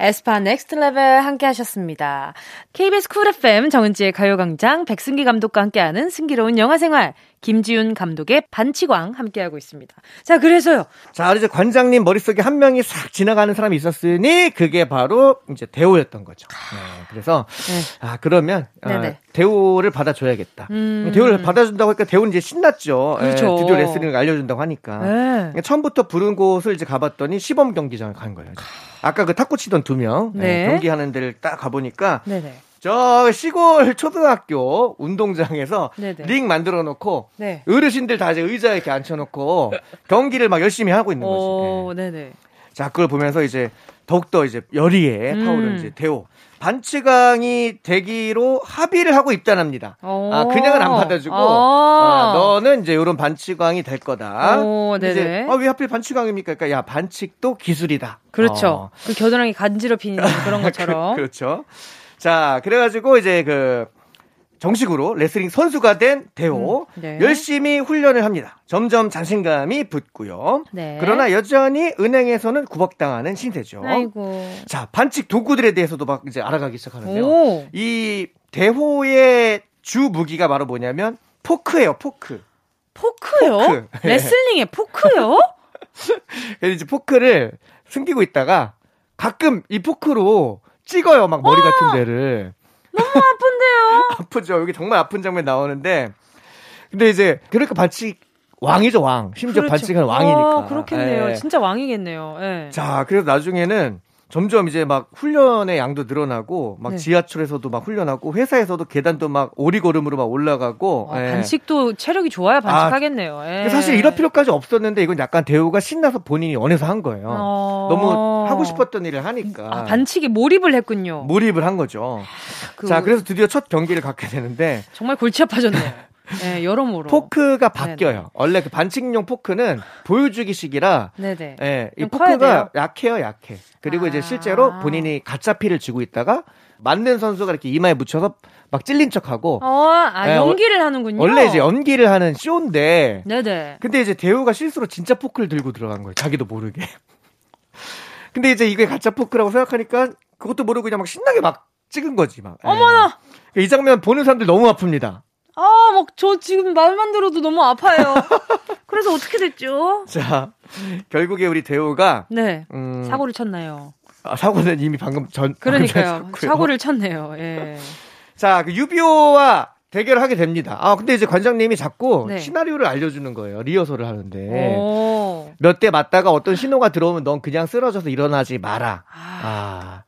Speaker 3: 에스파 Next Level 함께 하셨습니다. KBS Cool FM 정은지의 가요광장 백승기 감독과 함께하는 승기로운 영화생활 김지운 감독의 반칙왕 함께하고 있습니다. 자, 그래서요.
Speaker 2: 자, 이제 관장님 머릿속에 한 명이 싹 지나가는 사람이 있었으니 그게 바로 이제 대호였던 거죠. 네, 그래서 네. 아, 그러면 아, 대호를 받아줘야겠다. 음. 대호를 받아준다고 하니까 대호는 이제 신났죠. 예, 그렇죠. 네, 드디어 레슬링을 알려준다고 하니까. 네. 그러니까 처음부터 부른 곳을 이제 가봤더니 시범 경기장을 간 거예요. 아까 그 탁구 치던 두 명, 네. 경기하는 데를 딱 가보니까 네네. 저 시골 초등학교 운동장에서 네네. 링 만들어 놓고 네. 어르신들 다 이제 의자에 이렇게 앉혀 놓고 경기를 막 열심히 하고 있는 거지. 네. 네네. 자, 그걸 보면서 이제 더욱더 이제 열의에 음. 타오른 이제 대호. 반치강이 되기로 합의를 하고 입단합니다. 아, 그냥은 안 받아주고, 아. 아, 너는 이제 이런 반치광이 될 거다. 오, 이제, 아, 왜 하필 반치광입니까? 그러니까, 야, 반칙도 기술이다.
Speaker 3: 그렇죠. 어. 그 겨드랑이 간지럽히는 그런 것처럼.
Speaker 2: 그, 그렇죠. 자, 그래가지고 이제 그 정식으로 레슬링 선수가 된 대호 음, 네. 열심히 훈련을 합니다. 점점 자신감이 붙고요. 네. 그러나 여전히 은행에서는 구박당하는 신세죠. 아이고. 자 반칙 도구들에 대해서도 막 이제 알아가기 시작하는데요. 오. 이 대호의 주 무기가 바로 뭐냐면 포크예요. 포크.
Speaker 3: 포크요? 포크. 레슬링에 포크요?
Speaker 2: 그래서 이제 포크를 숨기고 있다가 가끔 이 포크로 찍어요. 막 머리 아! 같은 데를.
Speaker 3: 너무 아픈데요?
Speaker 2: 아프죠. 여기 정말 아픈 장면 나오는데. 근데 이제, 그러니까 반칙 왕이죠, 왕. 심지어 그렇죠. 반칙은 왕이니까.
Speaker 3: 아, 그렇겠네요. 예. 진짜 왕이겠네요. 예.
Speaker 2: 자, 그래서 나중에는 점점 이제 막 훈련의 양도 늘어나고 막 네. 지하철에서도 막 훈련하고 회사에서도 계단도 막 오리걸음으로 막 올라가고
Speaker 3: 아, 예. 반칙도 체력이 좋아야 반칙하겠네요. 아,
Speaker 2: 사실 이럴 필요까지 없었는데 이건 약간 대우가 신나서 본인이 원해서 한 거예요. 어... 너무 하고 싶었던 일을 하니까
Speaker 3: 아, 반칙에 몰입을 했군요.
Speaker 2: 몰입을 한 거죠. 그... 자 그래서 드디어 첫 경기를 갖게 되는데
Speaker 3: 정말 골치 아파졌네요. 네, 여러모로.
Speaker 2: 포크가 바뀌어요. 네네. 원래 그 반칙용 포크는 보여주기식이라, 네네. 예, 이 포크가 약해요, 약해. 그리고 아~ 이제 실제로 본인이 가짜 피를 쥐고 있다가 맞는 선수가 이렇게 이마에 묻혀서 막 찔린 척하고.
Speaker 3: 어, 아, 예, 연기를 하는군요.
Speaker 2: 원래 이제 연기를 하는 쇼인데. 네네. 근데 이제 대우가 실수로 진짜 포크를 들고 들어간 거예요. 자기도 모르게. 근데 이제 이게 가짜 포크라고 생각하니까 그것도 모르고 그냥 막 신나게 막 찍은 거지 막.
Speaker 3: 어머나.
Speaker 2: 예. 이 장면 보는 사람들 너무 아픕니다.
Speaker 3: 아, 막 저 지금 말만 들어도 너무 아파요. 그래서 어떻게 됐죠?
Speaker 2: 자, 결국에 우리 대호가
Speaker 3: 네 음, 사고를 쳤나요?
Speaker 2: 아, 사고는 이미 방금 전
Speaker 3: 그러니까요. 사고를 쳤네요. 예.
Speaker 2: 자, 그 유비오와 대결을 하게 됩니다. 아, 근데 이제 관장님이 자꾸 네. 시나리오를 알려주는 거예요. 리허설을 하는데. 몇 대 맞다가 어떤 신호가 들어오면 넌 그냥 쓰러져서 일어나지 마라. 아, 아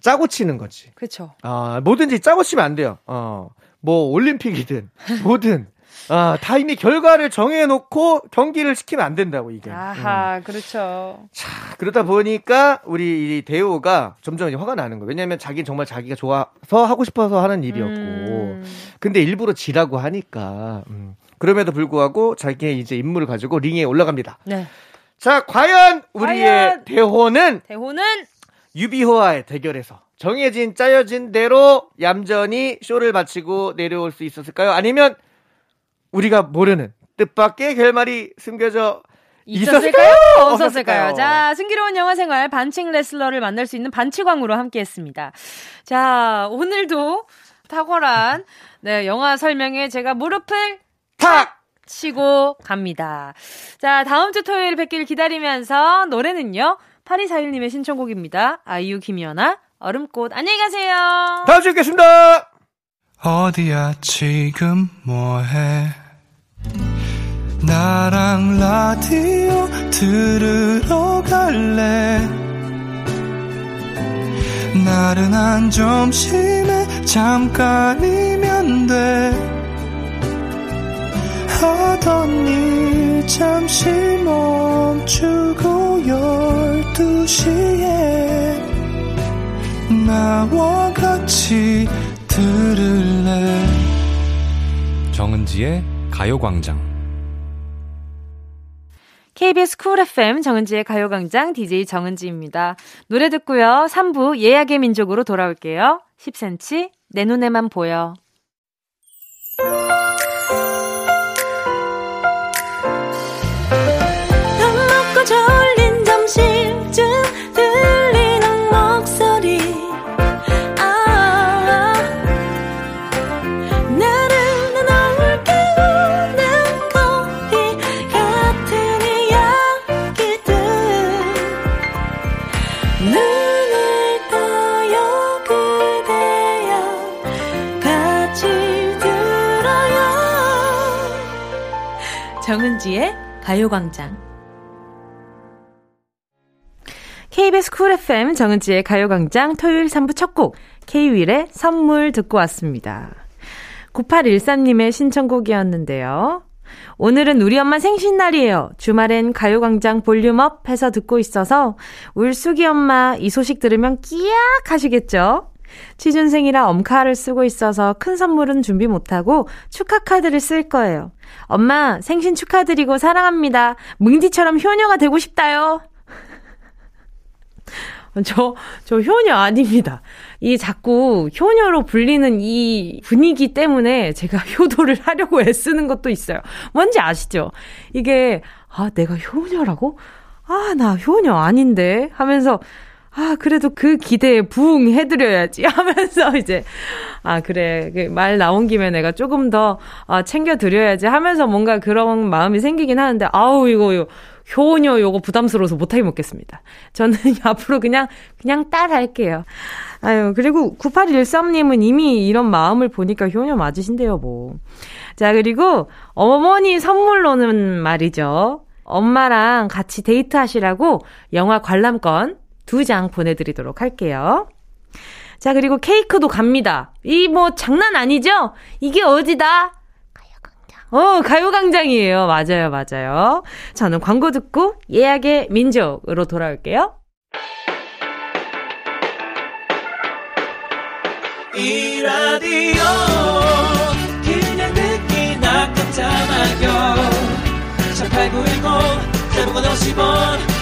Speaker 2: 짜고 치는 거지.
Speaker 3: 그렇죠.
Speaker 2: 아, 뭐든지 짜고 치면 안 돼요. 어. 뭐 올림픽이든 뭐든 아, 다 이미 결과를 정해놓고 경기를 시키면 안 된다고, 이게.
Speaker 3: 아하, 음. 그렇죠.
Speaker 2: 자, 그러다 보니까 우리 이 대호가 점점 이제 화가 나는 거예요. 왜냐면 자기는 정말 자기가 좋아서 하고 싶어서 하는 일이었고. 음. 근데 일부러 지라고 하니까. 음. 그럼에도 불구하고 자기의 이제 임무를 가지고 링에 올라갑니다. 네. 자, 과연 우리의 과연 대호는.
Speaker 3: 대호는.
Speaker 2: 유비호와의 대결에서 정해진 짜여진 대로 얌전히 쇼를 마치고 내려올 수 있었을까요? 아니면 우리가 모르는 뜻밖의 결말이 숨겨져 있었을까요?
Speaker 3: 없었을까요? 자, 승기로운 영화 생활 반칙 레슬러를 만날 수 있는 반칙왕으로 함께 했습니다. 자, 오늘도 탁월한 네, 영화 설명에 제가 무릎을 탁 치고 갑니다. 자, 다음 주 토요일 뵙길 기다리면서 노래는요. 8241님의 신청곡입니다. 아이유 김연아 얼음꽃. 안녕히 가세요.
Speaker 2: 다음 주에 뵙겠습니다.
Speaker 4: 어디야 지금 뭐해? 나랑 라디오 들으러 갈래? 나른한 점심에 잠깐이면 돼. 하던 일 잠시 멈추고 열두 시에 나와 같이 들을래
Speaker 5: 정은지의 가요광장
Speaker 3: KBS 쿨 FM 정은지의 가요광장 DJ 정은지입니다. 노래 듣고요. 3부 예약의 민족으로 돌아올게요. 10cm 내 눈에만 보여. 정은지의 가요광장. KBS Cool FM 정은지의 가요광장 토요일 3부 첫 곡, K-윌의 선물 듣고 왔습니다. 9813님의 신청곡이었는데요. 오늘은 우리 엄마 생신날이에요. 주말엔 가요광장 volume up 해서 듣고 있어서 울숙이 엄마 이 소식 들으면 끼약 하시겠죠? 취준생이라 엄카를 쓰고 있어서 큰 선물은 준비 못하고 축하 카드를 쓸 거예요. 엄마, 생신 축하드리고 사랑합니다. 뭉디처럼 효녀가 되고 싶다요.
Speaker 1: 저, 저 효녀 아닙니다. 이 자꾸 효녀로 불리는 이 분위기 때문에 제가 효도를 하려고 애쓰는 것도 있어요. 뭔지 아시죠? 이게, 아, 내가 효녀라고? 아, 나 효녀 아닌데? 하면서, 아, 그래도 그 기대에 부응 해드려야지 하면서 이제, 아, 그래. 그말 나온 김에 내가 조금 더, 아, 챙겨드려야지 하면서 뭔가 그런 마음이 생기긴 하는데, 아우, 이거, 이거 효녀 요거 부담스러워서 못하게 먹겠습니다. 저는 앞으로 그냥, 그냥 딸 할게요. 아유, 그리고 9813님은 이미 이런 마음을 보니까 효녀 맞으신데요, 뭐. 자, 그리고 어머니 선물로는 말이죠. 엄마랑 같이 데이트 하시라고 영화 관람권 두 장 보내드리도록 할게요. 자, 그리고 케이크도 갑니다. 이 뭐 장난 아니죠? 이게 어디다? 어, 가요광장이에요. 맞아요, 맞아요. 저는 광고 듣고 예약의 민족으로 돌아올게요. 이 라디오 그냥 듣기나 깜짝마요 18910 대목원 50원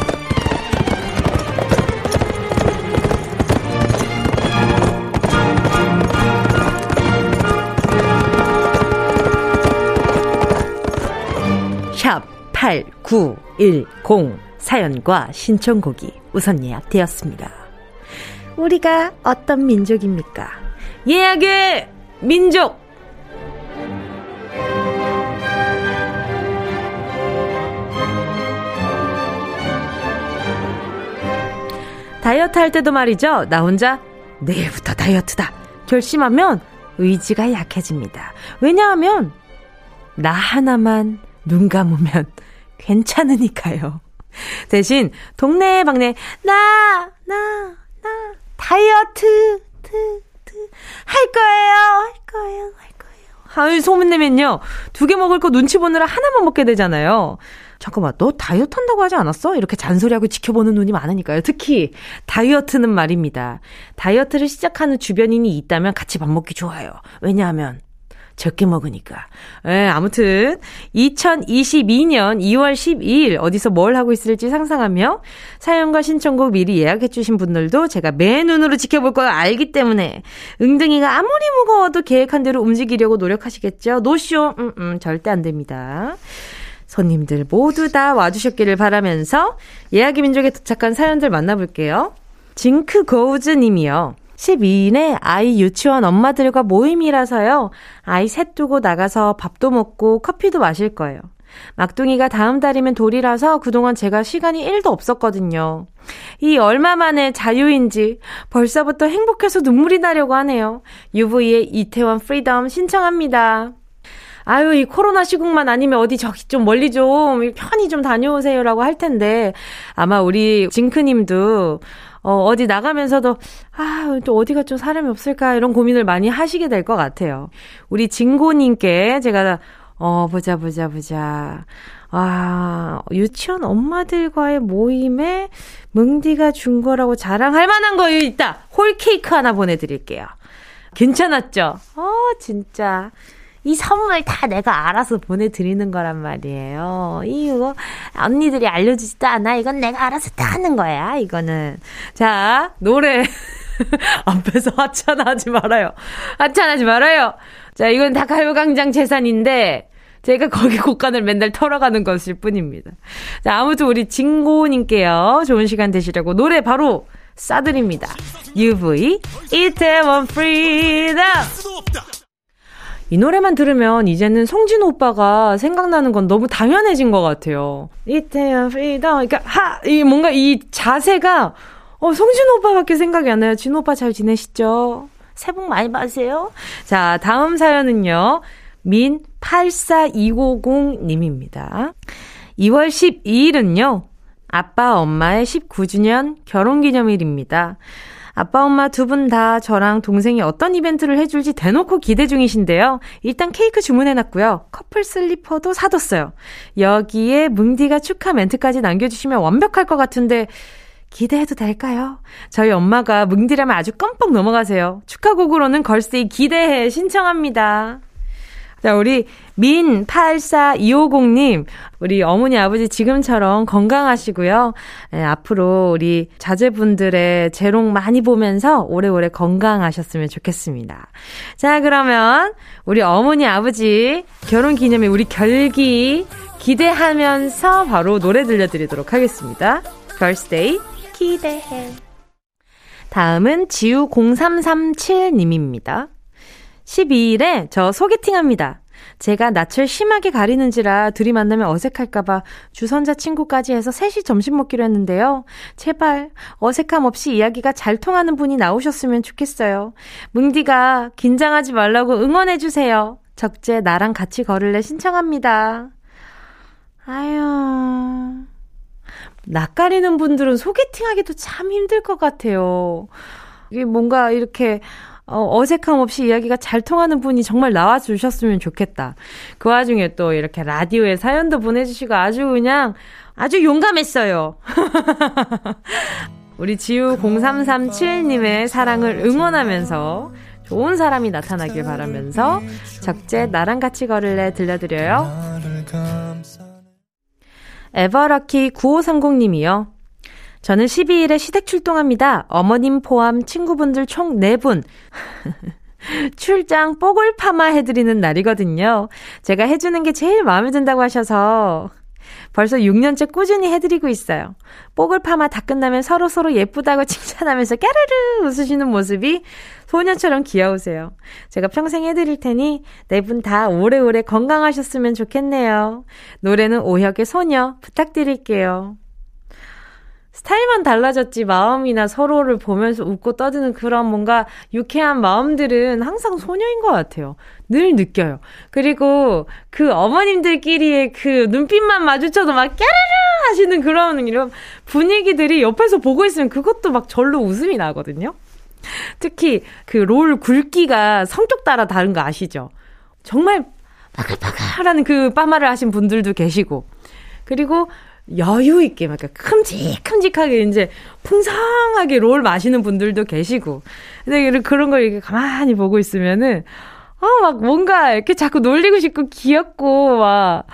Speaker 1: 8910 사연과 신청곡이 우선 예약되었습니다. 우리가 어떤 민족입니까? 예약의 민족! 다이어트 할 때도 말이죠. 나 혼자 내일부터 다이어트다. 결심하면 의지가 약해집니다. 왜냐하면 나 하나만 눈 감으면 괜찮으니까요. 대신 동네 방네 나, 나, 나 다이어트 트, 트, 할 거예요. 할 거예요. 할 거예요. 아유 소문내면요. 두 개 먹을 거 눈치 보느라 하나만 먹게 되잖아요. 잠깐만, 너 다이어트 한다고 하지 않았어? 이렇게 잔소리하고 지켜보는 눈이 많으니까요. 특히 다이어트는 말입니다. 다이어트를 시작하는 주변인이 있다면 같이 밥 먹기 좋아요. 왜냐하면 적게 먹으니까. 예, 아무튼 2022년 2월 12일 어디서 뭘 하고 있을지 상상하며 사연과 신청곡 미리 예약해 주신 분들도 제가 매 눈으로 지켜볼 걸 알기 때문에 응등이가 아무리 무거워도 계획한 대로 움직이려고 노력하시겠죠. 노쇼 음, 음, 절대 안 됩니다. 손님들 모두 다 와주셨기를 바라면서 예약의 민족에 도착한 사연들 만나볼게요. 징크 고우즈 님이요. 12일에 아이 유치원 엄마들과 모임이라서요. 아이 셋 두고 나가서 밥도 먹고 커피도 마실 거예요. 막둥이가 다음 달이면 돌이라서 그동안 제가 시간이 1도 없었거든요. 이 얼마 만에 자유인지 벌써부터 행복해서 눈물이 나려고 하네요. UV의 이태원 Freedom 신청합니다. 아유, 이 코로나 시국만 아니면 어디 저기 좀 멀리 좀 편히 좀 다녀오세요라고 할 텐데 아마 우리 징크님도 어, 어디 나가면서도, 아, 또 어디가 좀 사람이 없을까, 이런 고민을 많이 하시게 될 것 같아요. 우리 진고님께 제가, 어, 보자, 보자, 보자. 아, 유치원 엄마들과의 모임에 뭉디가 준 거라고 자랑할 만한 거 있다! 홀케이크 하나 보내드릴게요. 괜찮았죠? 어, 진짜. 이 선물 다 내가 알아서 보내드리는 거란 말이에요. 이거 언니들이 알려주지도 않아. 이건 내가 알아서 다 하는 거야. 이거는. 자, 노래. 앞에서 하찮아하지 말아요. 하찮아하지 말아요. 자, 이건 다 가요광장 재산인데, 제가 거기 곳간을 맨날 털어가는 것일 뿐입니다. 자, 아무튼 우리 진고님께요. 좋은 시간 되시라고 노래 바로 싸드립니다. UV, 이태원 Freedom! 이 노래만 들으면 이제는 성진호 오빠가 생각나는 건 너무 당연해진 것 같아요. 이태원 Freedom. 그러니까 하, 이 뭔가 이 자세가 어, 성진호 오빠밖에 생각이 안 나요. 진호 오빠 잘 지내시죠? 새해 복 많이 받으세요. 자, 다음 사연은요. 민84250님입니다. 2월 12일은요. 아빠 엄마의 19주년 결혼 기념일입니다. 아빠, 엄마 두 분 다 저랑 동생이 어떤 이벤트를 해줄지 대놓고 기대 중이신데요. 일단 케이크 주문해놨고요. 커플 슬리퍼도 사뒀어요. 여기에 뭉디가 축하 멘트까지 남겨주시면 완벽할 것 같은데, 기대해도 될까요? 저희 엄마가 뭉디라면 아주 껌뻑 넘어가세요. 축하곡으로는 걸스데이 기대해 신청합니다. 자, 우리 민84250님, 우리 어머니, 아버지 지금처럼 건강하시고요. 예, 앞으로 우리 자제분들의 재롱 많이 보면서 오래오래 건강하셨으면 좋겠습니다. 자, 그러면 우리 어머니, 아버지 결혼 기념일 우리 결기 기대하면서 바로 노래 들려드리도록 하겠습니다. 걸스데이 기대해. 다음은 지우0337님입니다. 12일에 저 소개팅 합니다. 제가 낯을 심하게 가리는지라 둘이 만나면 어색할까봐 주선자 친구까지 해서 셋이 점심 먹기로 했는데요. 제발 어색함 없이 이야기가 잘 통하는 분이 나오셨으면 좋겠어요. 뭉디가 긴장하지 말라고 응원해주세요. 적재 나랑 같이 걸을래 신청합니다. 아유. 낯가리는 분들은 소개팅 하기도 참 힘들 것 같아요. 이게 뭔가 이렇게 어, 어색함 없이 이야기가 잘 통하는 분이 정말 나와주셨으면 좋겠다. 그 와중에 또 이렇게 라디오에 사연도 보내주시고 아주 그냥 아주 용감했어요. 우리 지우0337님의 사랑을 응원하면서 좋은 사람이 나타나길 바라면서 적재 나랑 같이 걸을래 들려드려요. 에버러키 9530님이요. 저는 12일에 시댁 출동합니다. 어머님 포함 친구분들 총 4분. 출장 뽀글 파마 해드리는 날이거든요. 제가 해주는 게 제일 마음에 든다고 하셔서 벌써 6년째 꾸준히 해드리고 있어요. 뽀글 파마 다 끝나면 서로서로 예쁘다고 칭찬하면서 까르르 웃으시는 모습이 소녀처럼 귀여우세요. 제가 평생 해드릴 테니 네 분 다 오래오래 건강하셨으면 좋겠네요. 노래는 오혁의 소녀 부탁드릴게요. 스타일만 달라졌지 마음이나 서로를 보면서 웃고 떠드는 그런 뭔가 유쾌한 마음들은 항상 소녀인 것 같아요. 늘 느껴요. 그리고 그 어머님들끼리의 그 눈빛만 마주쳐도 막 깨르르 하시는 그런 이런 분위기들이 옆에서 보고 있으면 그것도 막 절로 웃음이 나거든요. 특히 그 롤 굵기가 성격 따라 다른 거 아시죠? 정말 바글바글하는 그 빠마를 하신 분들도 계시고 그리고 여유 있게 막 큼직큼직하게 이제 풍성하게 롤 마시는 분들도 계시고 근데 그런 걸 이렇게 가만히 보고 있으면은 아막 뭔가 이렇게 자꾸 놀리고 싶고 귀엽고 막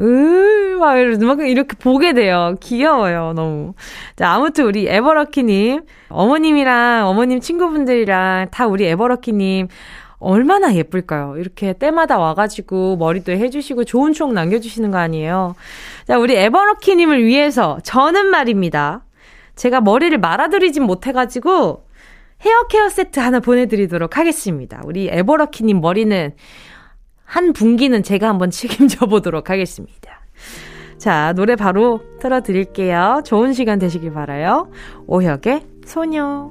Speaker 1: 으, 막 이렇게 보게 돼요. 귀여워요, 너무. 자, 아무튼 우리 에버럭키님, 어머님이랑 어머님 친구분들이랑 다 우리 에버럭키님, 얼마나 예쁠까요? 이렇게 때마다 와가지고 머리도 해주시고 좋은 추억 남겨주시는 거 아니에요? 자, 우리 에버럭키님을 위해서 저는 말입니다. 제가 머리를 말아드리진 못해가지고 헤어 케어 세트 하나 보내드리도록 하겠습니다. 우리 에버럭키님 머리는 한 분기는 제가 한번 책임져 보도록 하겠습니다. 자, 노래 바로 틀어드릴게요. 좋은 시간 되시길 바라요. 오혁의 소녀.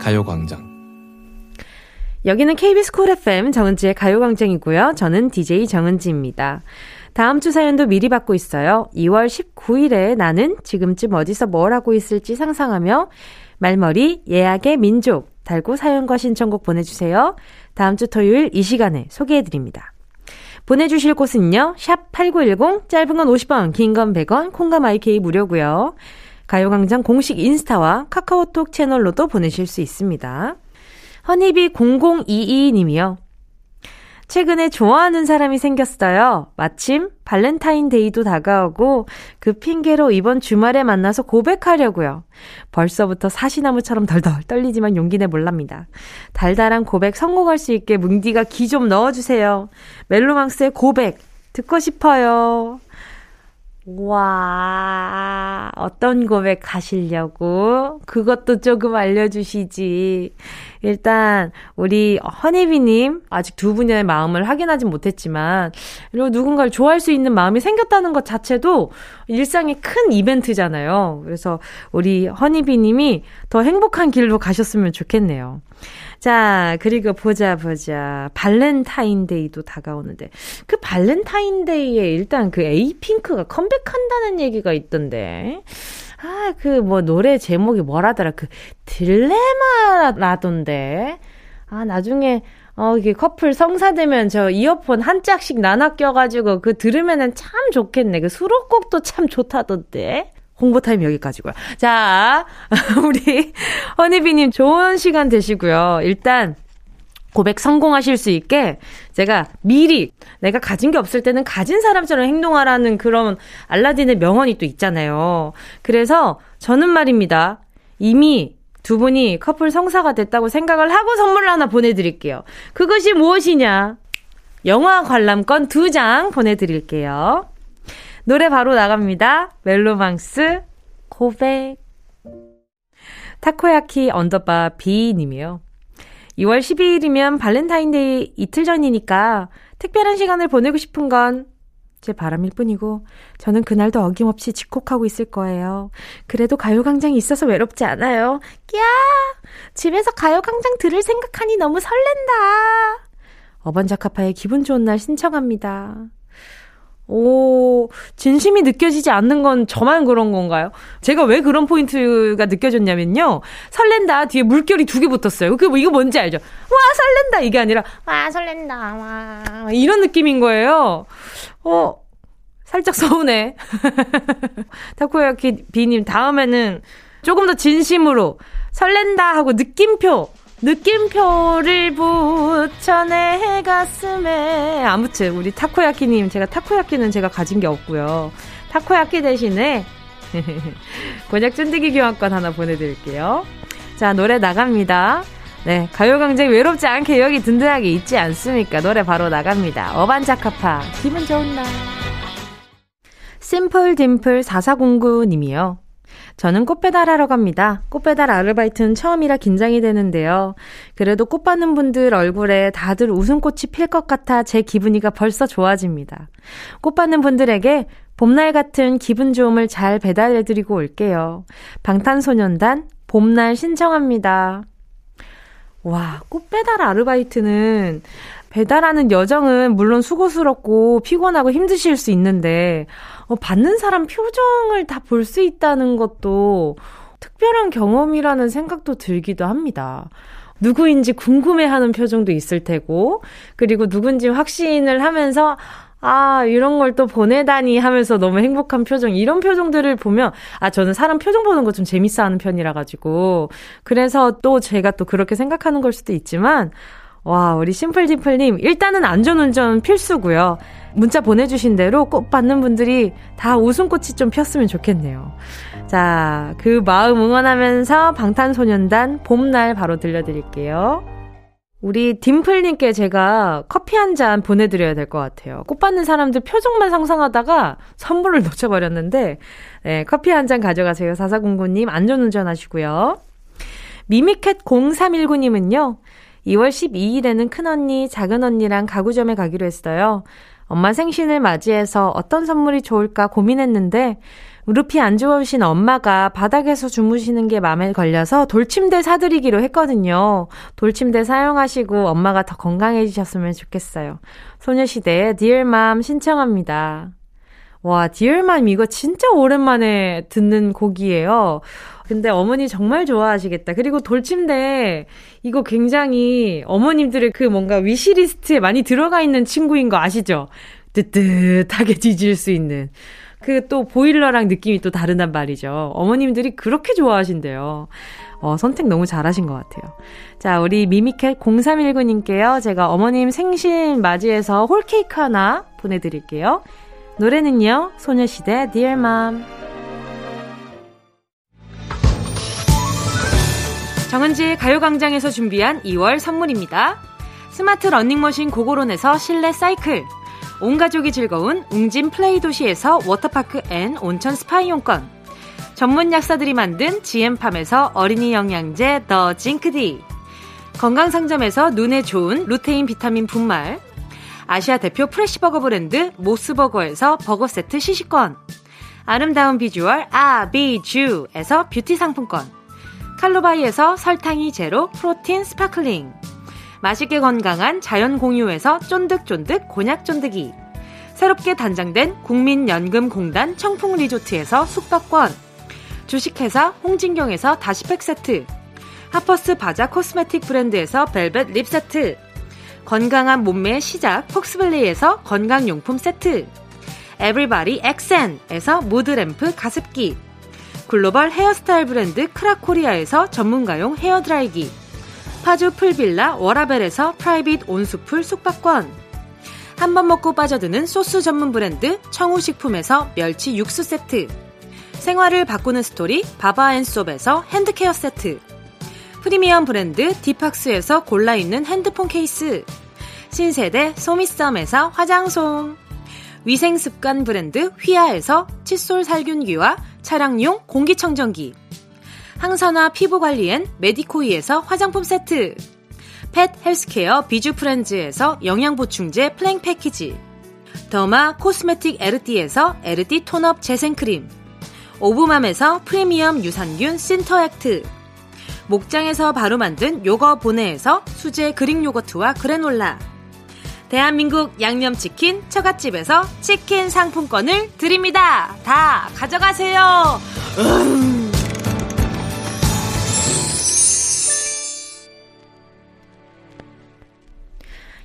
Speaker 6: 가요광장.
Speaker 1: 여기는 KBS 쿨 FM 정은지의 가요광장이고요. 저는 DJ 정은지입니다. 다음 주 사연도 미리 받고 있어요. 2월 19일에 나는 지금쯤 어디서 뭘 하고 있을지 상상하며 말머리 예약의 민족 달고 사연과 신청곡 보내주세요. 다음 주 토요일 이 시간에 소개해드립니다. 보내주실 곳은요. 샵 8910 짧은 건 50원 긴 건 100원 콩감 IK 무료고요. 가요광장 공식 인스타와 카카오톡 채널로도 보내실 수 있습니다. 허니비 0022님이요. 최근에 좋아하는 사람이 생겼어요. 마침 발렌타인데이도 다가오고 그 핑계로 이번 주말에 만나서 고백하려고요. 벌써부터 사시나무처럼 덜덜 떨리지만 용기 내 몰랍니다. 달달한 고백 성공할 수 있게 뭉디가 기 좀 넣어주세요. 멜로망스의 고백 듣고 싶어요. 와, 어떤 고백 하시려고? 그것도 조금 알려주시지. 일단, 우리 허니비님, 아직 두 분의 마음을 확인하진 못했지만, 그리고 누군가를 좋아할 수 있는 마음이 생겼다는 것 자체도 일상의 큰 이벤트잖아요. 그래서 우리 허니비님이 더 행복한 길로 가셨으면 좋겠네요. 자, 그리고 보자, 보자. 발렌타인데이도 다가오는데. 그 발렌타인데이에 일단 그 에이핑크가 컴백한다는 얘기가 있던데. 아, 그 뭐 노래 제목이 뭐라더라. 그 딜레마라던데. 아, 나중에 어, 이게 커플 성사되면 저 이어폰 한 짝씩 나눠 껴가지고 그 들으면은 참 좋겠네. 그 수록곡도 참 좋다던데. 홍보 타임 여기까지고요. 자, 우리 허니비님 좋은 시간 되시고요. 일단 고백 성공하실 수 있게 제가 미리 내가 가진 게 없을 때는 가진 사람처럼 행동하라는 그런 알라딘의 명언이 또 있잖아요. 그래서 저는 말입니다. 이미 두 분이 커플 성사가 됐다고 생각을 하고 선물을 하나 보내드릴게요. 그것이 무엇이냐? 영화 관람권 두 장 보내드릴게요. 노래 바로 나갑니다. 멜로망스 고백. 타코야키 underbar B님이요. 2월 12일이면 발렌타인데이 이틀 전이니까 특별한 시간을 보내고 싶은 건 제 바람일 뿐이고 저는 그날도 어김없이 집콕하고 있을 거예요. 그래도 가요광장이 있어서 외롭지 않아요. 끼야! 집에서 가요광장 들을 생각하니 너무 설렌다. 어반자카파의 기분 좋은 날 신청합니다. 오, 진심이 느껴지지 않는 건 저만 그런 건가요? 제가 왜 그런 포인트가 느껴졌냐면요. 설렌다 뒤에 물결이 두 개 붙었어요. 그 뭐 이거 뭔지 알죠? 와, 설렌다 이게 아니라 와, 설렌다. 와. 이런 느낌인 거예요. 어, 살짝 서운해. 타코야키 비님 다음에는 조금 더 진심으로 설렌다 하고 느낌표 느낌표를 붙여 내 가슴에. 아무튼 우리 타코야키님 제가 타코야키는 제가 가진 게 없고요. 타코야키 대신에 곤약 쫀디기 교환권 하나 보내드릴게요. 자 노래 나갑니다. 네 가요광장 외롭지 않게 여기 든든하게 있지 않습니까? 노래 바로 나갑니다. 어반자카파 기분 좋은 날. 심플 딤플 4409님이요 저는 꽃 배달 하러 갑니다. 꽃 배달 아르바이트는 처음이라 긴장이 되는데요. 그래도 꽃 받는 분들 얼굴에 다들 웃음꽃이 필 것 같아 제 기분이가 벌써 좋아집니다. 꽃 받는 분들에게 봄날 같은 기분 좋음을 잘 배달해드리고 올게요. 방탄소년단 봄날 신청합니다. 와, 꽃 배달 아르바이트는 배달하는 여정은 물론 수고스럽고 피곤하고 힘드실 수 있는데, 어, 받는 사람 표정을 다 볼 수 있다는 것도 특별한 경험이라는 생각도 들기도 합니다. 누구인지 궁금해하는 표정도 있을 테고, 그리고 누군지 확신을 하면서, 아, 이런 걸 또 보내다니 하면서 너무 행복한 표정, 이런 표정들을 보면, 아, 저는 사람 표정 보는 거 좀 재밌어 하는 편이라가지고, 그래서 또 제가 또 그렇게 생각하는 걸 수도 있지만, 와, 우리 심플디플님, 일단은 안전운전 필수고요. 문자 보내주신 대로 꽃 받는 분들이 다 웃음꽃이 좀 폈으면 좋겠네요. 자, 그 마음 응원하면서 방탄소년단 봄날 바로 들려드릴게요. 우리 딤플님께 제가 커피 한 잔 보내드려야 될 것 같아요. 꽃 받는 사람들 표정만 상상하다가 선물을 놓쳐버렸는데, 네, 커피 한 잔 가져가세요. 사사공구님, 안전운전 하시고요. 미미캣 0319님은요, 2월 12일에는 큰언니, 작은언니랑 가구점에 가기로 했어요. 엄마 생신을 맞이해서 어떤 선물이 좋을까 고민했는데 무릎이 안 좋으신 엄마가 바닥에서 주무시는 게 마음에 걸려서 돌침대 사드리기로 했거든요. 돌침대 사용하시고 엄마가 더 건강해지셨으면 좋겠어요. 소녀시대의 Mom 신청합니다. 와, Mom 이거 진짜 오랜만에 듣는 곡이에요. 근데 어머니 정말 좋아하시겠다. 그리고 돌침대 이거 굉장히 어머님들의 그 뭔가 위시리스트에 많이 들어가 있는 친구인 거 아시죠? 뜨뜻하게 뒤질 수 있는. 그 또 보일러랑 느낌이 또 다르단 말이죠. 어머님들이 그렇게 좋아하신대요. 어, 선택 너무 잘하신 것 같아요. 자, 우리 미미캣 0319님께요. 제가 어머님 생신 맞이해서 홀케이크 하나 보내드릴게요. 노래는요, 소녀시대 Dear Mom. 정은지의 가요광장에서 준비한 2월 선물입니다. 스마트 러닝머신 고고론에서 실내 사이클, 온 가족이 즐거운 웅진 플레이 도시에서 워터파크 and 온천 스파 이용권. 전문 약사들이 만든 지엠팜에서 어린이 영양제 더 징크디. 건강상점에서 눈에 좋은 루테인 비타민 분말. 아시아 대표 fresh버거 브랜드 모스버거에서 버거 세트 시식권. 아름다운 비주얼 아비주에서 뷰티 상품권. 칼로바이에서 설탕이 제로 protein sparkling. 맛있게 건강한 자연 공유에서 쫀득쫀득 곤약 쫀득이. 새롭게 단장된 국민연금공단 청풍 리조트에서 숙박권. 주식회사 홍진경에서 다시팩 세트. 하퍼스 바자 cosmetic 브랜드에서 벨벳 lip 세트. 건강한 몸매의 시작 폭스밸리에서 건강용품 세트. 에브리바디 엑센에서 무드램프 가습기. 글로벌 헤어스타일 브랜드 크라코리아에서 전문가용 헤어드라이기. 파주 풀빌라 워라벨에서 private 온수풀 숙박권. 한 번 먹고 빠져드는 소스 전문 브랜드 청우식품에서 멸치 육수 세트. 생활을 바꾸는 스토리 바바앤솝에서 hand care 세트. 프리미엄 브랜드 디팍스에서 골라입는 핸드폰 케이스. 신세대 소미썸에서 화장솜. 위생습관 브랜드 휘하에서 칫솔 살균기와 차량용 공기청정기. 항산화 피부관리엔 메디코이에서 화장품 세트. pet 헬스케어 비주프렌즈에서 영양보충제 플랭 패키지. derma cosmetic 에르띠에서 에르띠 tone up 재생크림. 오브맘에서 프리미엄 유산균 신터액트. 목장에서 바로 만든 요거 보내에서 수제 그릭 요거트와 그래놀라. 대한민국 양념치킨 처갓집에서 치킨 상품권을 드립니다. 다 가져가세요. 음.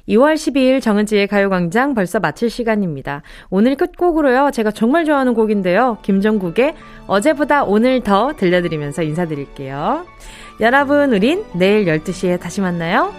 Speaker 1: 2월 12일 정은지의 가요광장 벌써 마칠 시간입니다. 오늘 끝곡으로요. 제가 정말 좋아하는 곡인데요. 김정국의 어제보다 오늘 더 들려드리면서 인사드릴게요. 여러분, 우린 내일 12시에 다시 만나요.